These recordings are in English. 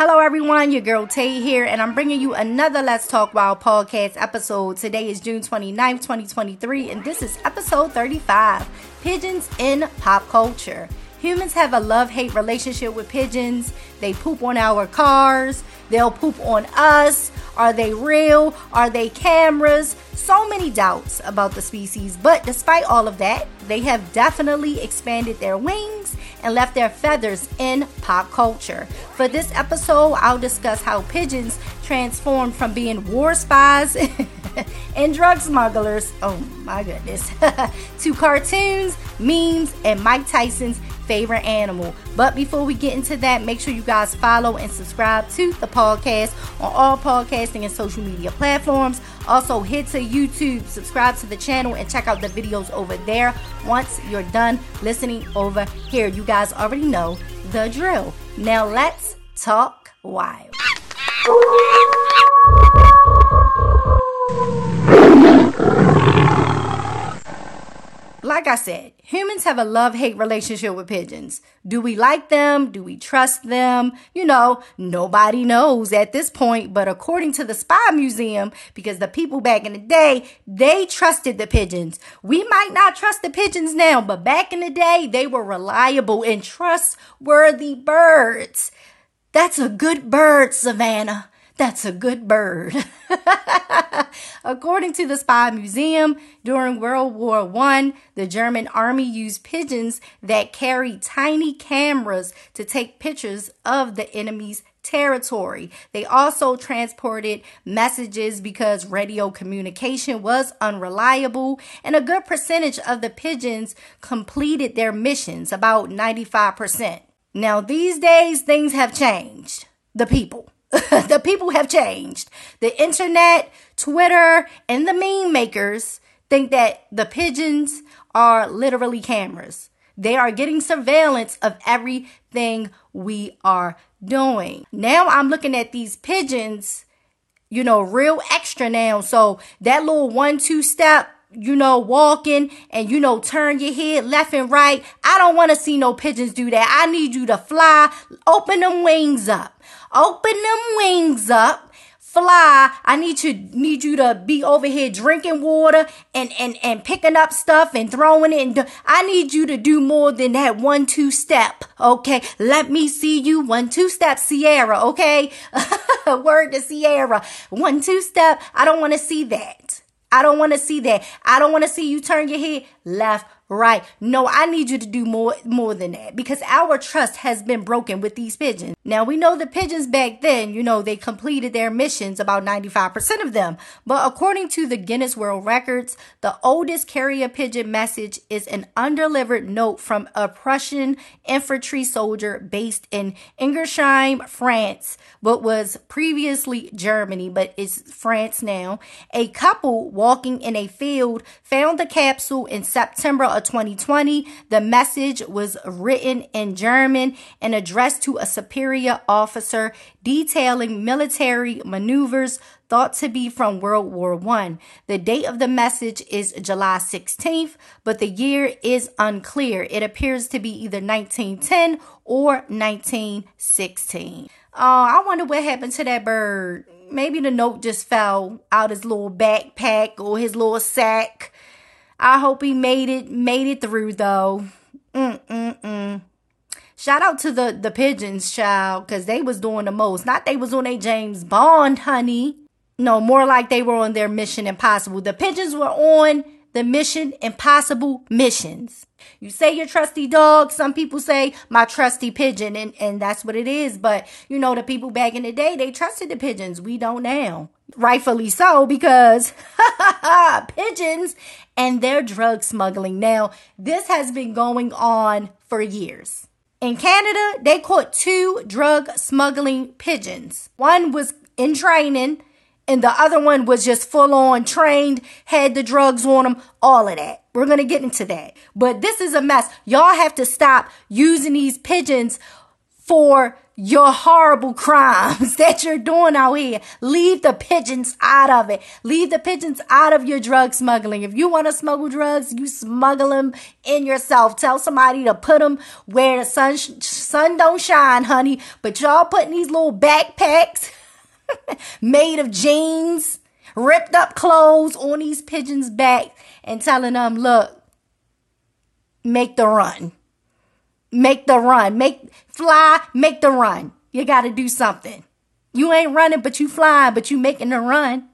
Hello, everyone. Your girl Tay here, and I'm bringing you another Let's Talk Wild podcast episode. Today is June 29th, 2023, and this is episode 35 Pigeons in Pop Culture. Humans have a love hate relationship with pigeons. They poop on our cars, they'll poop on us. Are they real? Are they cameras? So many doubts about the species, but despite all of that, they have definitely expanded their wings and left their feathers in pop culture. For this episode, I'll discuss how pigeons transformed from being war spies and drug smugglers, oh my goodness, to cartoons, memes, and Mike Tyson's favorite animal. But before we get into that, make sure you guys follow and subscribe to the podcast on all podcasting and social media platforms. Also, hit to YouTube, subscribe to the channel, and check out the videos over there once you're done listening over here. You guys already know the drill. Now, let's talk wild. Like I said, humans have a love hate relationship with pigeons. Do we like them? Do we trust them? You know, nobody knows at this point, but according to the Spy Museum, because the people back in the day, they trusted the pigeons. We might not trust the pigeons now, but back in the day, they were reliable and trustworthy birds. That's a good bird, Savannah. That's a good bird. According to the Spy Museum, during World War I, the German army used pigeons that carried tiny cameras to take pictures of the enemy's territory. They also transported messages because radio communication was unreliable, and a good percentage of the pigeons completed their missions, about 95%. Now, these days, things have changed. The people. the people have changed. The internet, Twitter, and the meme makers think that the pigeons are literally cameras. They are getting surveillance of everything we are doing. Now I'm looking at these pigeons, you know, real extra now. So that little one, two step you know, walking and, you know, turn your head left and right. I don't want to see no pigeons do that. I need you to fly, open them wings up, open them wings up. Fly. I need you need you to be over here drinking water and and and picking up stuff and throwing it. And I need you to do more than that one two step. Okay, let me see you one two step, Sierra. Okay, word to Sierra. One two step. I don't want to see that. I don't want to see that. I don't want to see you turn your head left, right. No, I need you to do more more than that because our trust has been broken with these pigeons. Now we know the pigeons back then, you know, they completed their missions about 95% of them. But according to the Guinness World Records, the oldest carrier pigeon message is an undelivered note from a Prussian infantry soldier based in Ingersheim, France, but was previously Germany, but is France now. A couple walking in a field found the capsule in September of 2020. The message was written in German and addressed to a superior officer detailing military maneuvers thought to be from World War I. The date of the message is July 16th, but the year is unclear. It appears to be either 1910 or 1916. Oh, I wonder what happened to that bird. Maybe the note just fell out his little backpack or his little sack. I hope he made it made it through though. Mm-mm-mm. Shout out to the the pigeons, child, because they was doing the most. Not they was on a James Bond, honey. No, more like they were on their Mission Impossible. The pigeons were on the Mission Impossible missions. You say your trusty dog, some people say my trusty pigeon, and, and that's what it is. But you know, the people back in the day, they trusted the pigeons. We don't now. Rightfully so, because pigeons and their drug smuggling. Now, this has been going on for years. In Canada, they caught two drug smuggling pigeons. One was in training, and the other one was just full on trained, had the drugs on them, all of that. We're going to get into that. But this is a mess. Y'all have to stop using these pigeons for your horrible crimes that you're doing out here. Leave the pigeons out of it. Leave the pigeons out of your drug smuggling. If you want to smuggle drugs, you smuggle them in yourself. Tell somebody to put them where the sun sun don't shine, honey. But y'all putting these little backpacks made of jeans, ripped up clothes on these pigeons' back and telling them, "Look, make the run." make the run. Make fly, make the run. You got to do something. You ain't running, but you fly, but you making the run.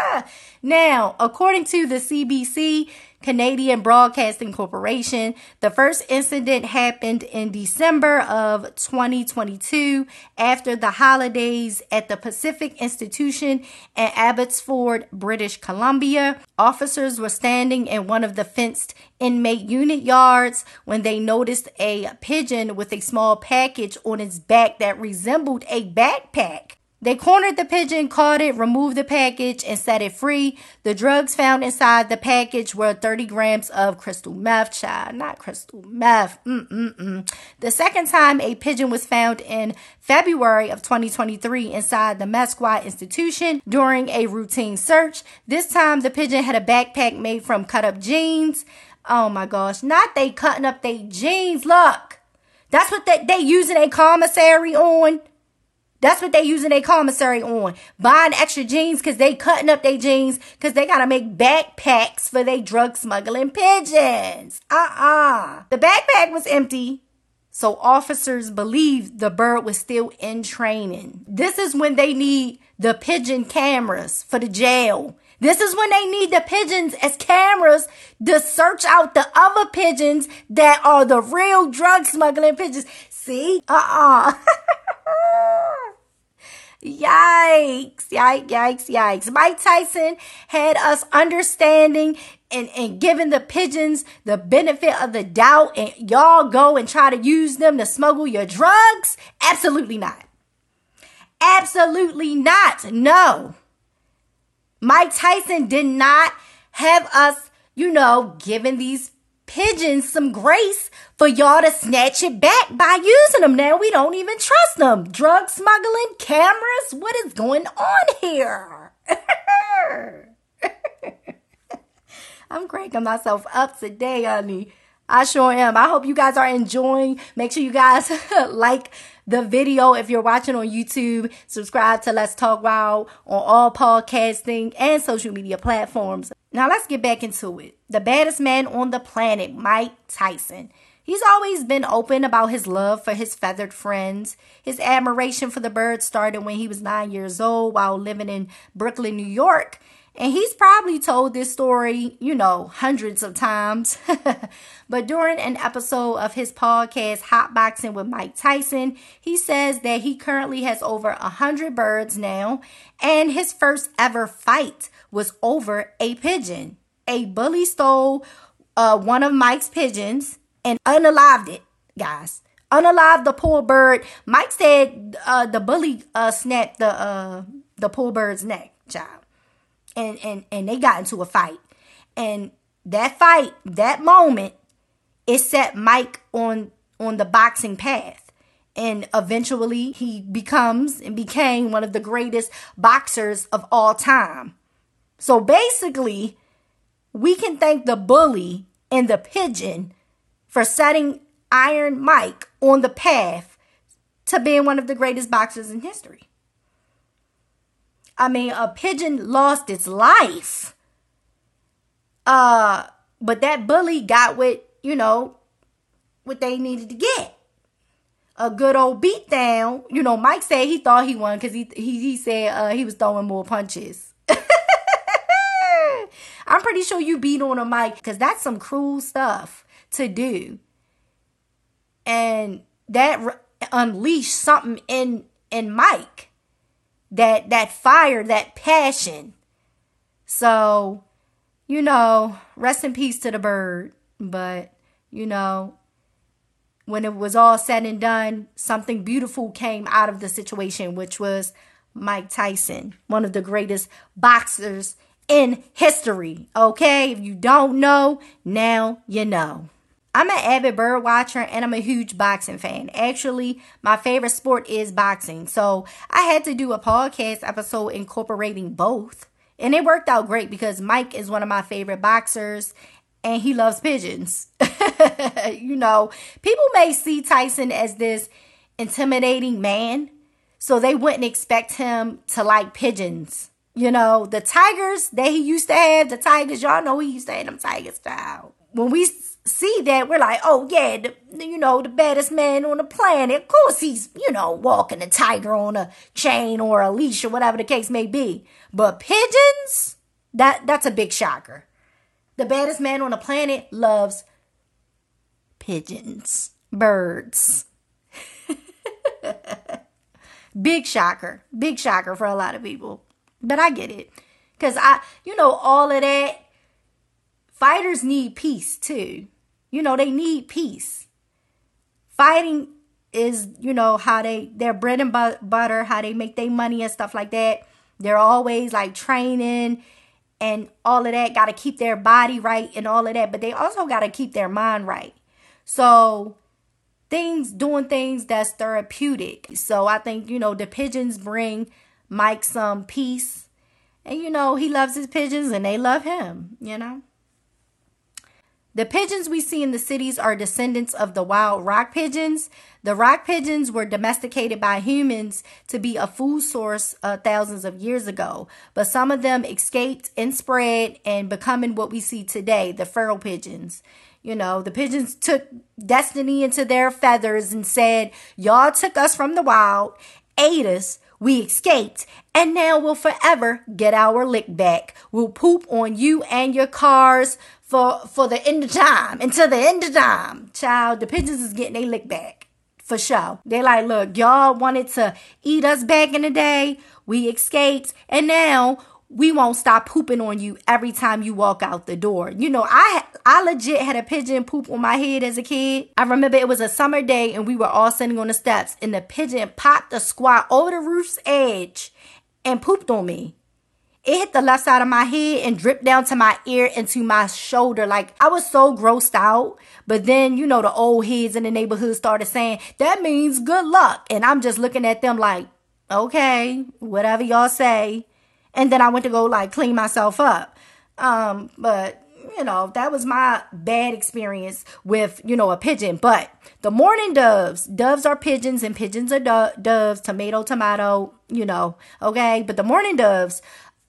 now, according to the CBC, Canadian Broadcasting Corporation. The first incident happened in December of 2022 after the holidays at the Pacific Institution in Abbotsford, British Columbia. Officers were standing in one of the fenced inmate unit yards when they noticed a pigeon with a small package on its back that resembled a backpack. They cornered the pigeon, caught it, removed the package, and set it free. The drugs found inside the package were 30 grams of crystal meth, child, not crystal meth. Mm-mm-mm. The second time a pigeon was found in February of 2023 inside the Matsqui institution during a routine search. This time the pigeon had a backpack made from cut up jeans. Oh my gosh, not they cutting up their jeans. Look, that's what they, they using a commissary on. That's what they using their commissary on. Buying extra jeans because they cutting up their jeans because they got to make backpacks for their drug smuggling pigeons. Uh-uh. The backpack was empty. So officers believe the bird was still in training. This is when they need the pigeon cameras for the jail. This is when they need the pigeons as cameras to search out the other pigeons that are the real drug smuggling pigeons. See? Uh-uh. Yikes, yikes, yikes, yikes. Mike Tyson had us understanding and, and giving the pigeons the benefit of the doubt, and y'all go and try to use them to smuggle your drugs? Absolutely not. Absolutely not. No. Mike Tyson did not have us, you know, giving these pigeons some grace for y'all to snatch it back by using them. Now we don't even trust them. Drug smuggling, cameras, what is going on here? I'm cranking myself up today, honey. I sure am. I hope you guys are enjoying. Make sure you guys like the video if you're watching on YouTube. Subscribe to Let's Talk Wild on all podcasting and social media platforms. Now let's get back into it. The baddest man on the planet, Mike Tyson. He's always been open about his love for his feathered friends. His admiration for the birds started when he was nine years old while living in Brooklyn, New York. And he's probably told this story, you know, hundreds of times. but during an episode of his podcast, Hotboxing with Mike Tyson, he says that he currently has over a hundred birds now, and his first ever fight was over a pigeon. A bully stole uh, one of Mike's pigeons and unalived it, guys. Unalived the poor bird. Mike said uh, the bully uh, snapped the uh, the poor bird's neck, child and and and they got into a fight. And that fight, that moment, it set Mike on on the boxing path. And eventually he becomes and became one of the greatest boxers of all time. So basically, we can thank the bully and the pigeon for setting Iron Mike on the path to being one of the greatest boxers in history. I mean, a pigeon lost its life. Uh, but that bully got what, you know, what they needed to get. A good old beatdown. You know, Mike said he thought he won because he, he he said uh, he was throwing more punches. I'm pretty sure you beat on a mic because that's some cruel stuff to do. And that re- unleashed something in in Mike that that fire, that passion. So, you know, rest in peace to the bird, but you know, when it was all said and done, something beautiful came out of the situation, which was Mike Tyson, one of the greatest boxers in history. Okay, if you don't know, now you know. I'm an avid bird watcher and I'm a huge boxing fan. Actually, my favorite sport is boxing. So I had to do a podcast episode incorporating both. And it worked out great because Mike is one of my favorite boxers and he loves pigeons. you know, people may see Tyson as this intimidating man, so they wouldn't expect him to like pigeons. You know, the tigers that he used to have, the tigers, y'all know he used to have them tigers style. When we see that, we're like, oh yeah, the, you know, the baddest man on the planet. Of course he's, you know, walking a tiger on a chain or a leash or whatever the case may be. But pigeons, that that's a big shocker. The baddest man on the planet loves pigeons, birds. big shocker. Big shocker for a lot of people. But I get it. Cause I you know, all of that fighters need peace too. You know, they need peace. Fighting is, you know, how they their bread and butter, how they make their money and stuff like that. They're always like training and all of that. Got to keep their body right and all of that, but they also got to keep their mind right. So things doing things that's therapeutic. So I think, you know, the pigeons bring Mike some peace. And you know, he loves his pigeons and they love him, you know. The pigeons we see in the cities are descendants of the wild rock pigeons. The rock pigeons were domesticated by humans to be a food source uh, thousands of years ago, but some of them escaped and spread and becoming what we see today, the feral pigeons. You know, the pigeons took destiny into their feathers and said, Y'all took us from the wild, ate us, we escaped, and now we'll forever get our lick back. We'll poop on you and your cars for for the end of time until the end of time. Child, the pigeons is getting a lick back for sure. They like, look, y'all wanted to eat us back in the day. We escaped, and now we won't stop pooping on you every time you walk out the door. You know, I I legit had a pigeon poop on my head as a kid. I remember it was a summer day and we were all sitting on the steps and the pigeon popped a squat over the roof's edge and pooped on me. It hit the left side of my head and dripped down to my ear and to my shoulder. Like I was so grossed out. But then, you know, the old heads in the neighborhood started saying, that means good luck. And I'm just looking at them like, okay, whatever y'all say and then I went to go like clean myself up. Um, but you know, that was my bad experience with, you know, a pigeon. But the mourning doves, doves are pigeons and pigeons are do- doves, tomato, tomato, you know, okay? But the mourning doves,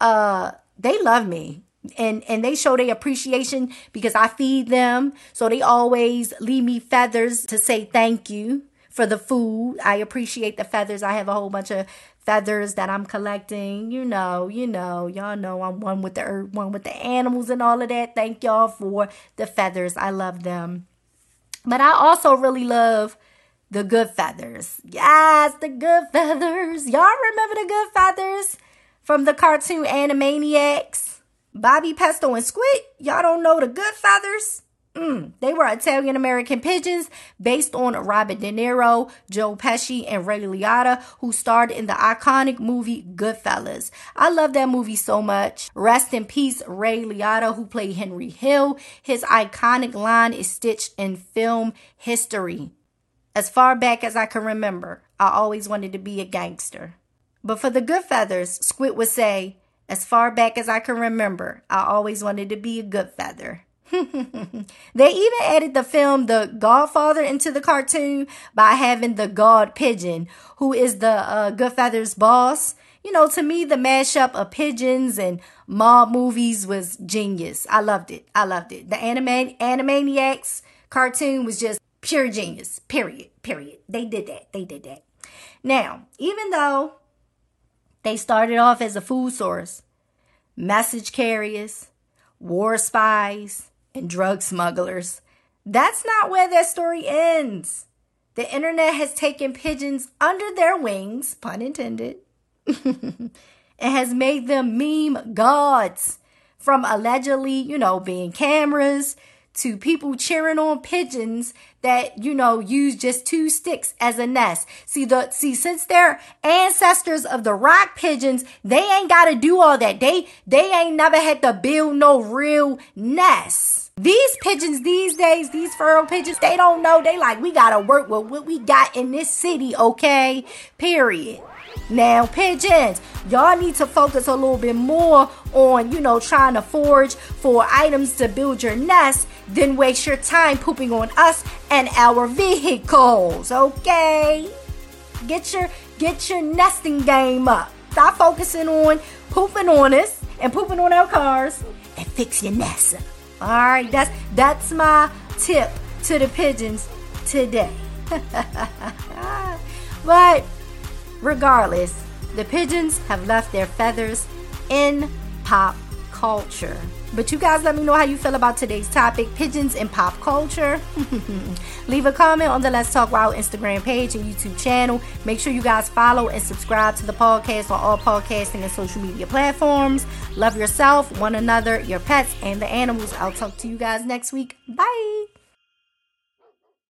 uh, they love me. And and they show their appreciation because I feed them. So they always leave me feathers to say thank you for the food. I appreciate the feathers. I have a whole bunch of feathers that I'm collecting. You know, you know, y'all know I'm one with the earth, one with the animals and all of that. Thank y'all for the feathers. I love them. But I also really love the good feathers. Yes, the good feathers. Y'all remember the good feathers from the cartoon Animaniacs? Bobby Pesto and Squit. Y'all don't know the good feathers? Mm, they were Italian American pigeons based on Robert De Niro, Joe Pesci, and Ray Liotta, who starred in the iconic movie Goodfellas. I love that movie so much. Rest in peace, Ray Liotta, who played Henry Hill. His iconic line is stitched in film history. As far back as I can remember, I always wanted to be a gangster. But for the Goodfeathers, Squit would say, as far back as I can remember, I always wanted to be a good feather. They even added the film The Godfather into the cartoon by having the God Pigeon, who is the uh, Goodfeathers boss. You know, to me, the mashup of pigeons and mob movies was genius. I loved it. I loved it. The anime Animaniacs cartoon was just pure genius. Period. Period. They did that. They did that. Now, even though they started off as a food source, message carriers, war spies, and drug smugglers. That's not where their story ends. The internet has taken pigeons under their wings, pun intended, and has made them meme gods from allegedly, you know, being cameras to people cheering on pigeons that you know use just two sticks as a nest. See the see since they're ancestors of the rock pigeons, they ain't got to do all that. They they ain't never had to build no real nests. These pigeons these days, these feral pigeons, they don't know. They like we got to work with what we got in this city, okay? Period. Now, pigeons, y'all need to focus a little bit more on, you know, trying to forage for items to build your nest than waste your time pooping on us and our vehicles, okay? Get your get your nesting game up. Stop focusing on pooping on us and pooping on our cars and fix your nest. All right, that's that's my tip to the pigeons today. but Regardless, the pigeons have left their feathers in pop culture. But you guys let me know how you feel about today's topic pigeons in pop culture. Leave a comment on the Let's Talk Wild Instagram page and YouTube channel. Make sure you guys follow and subscribe to the podcast on all podcasting and social media platforms. Love yourself, one another, your pets, and the animals. I'll talk to you guys next week. Bye.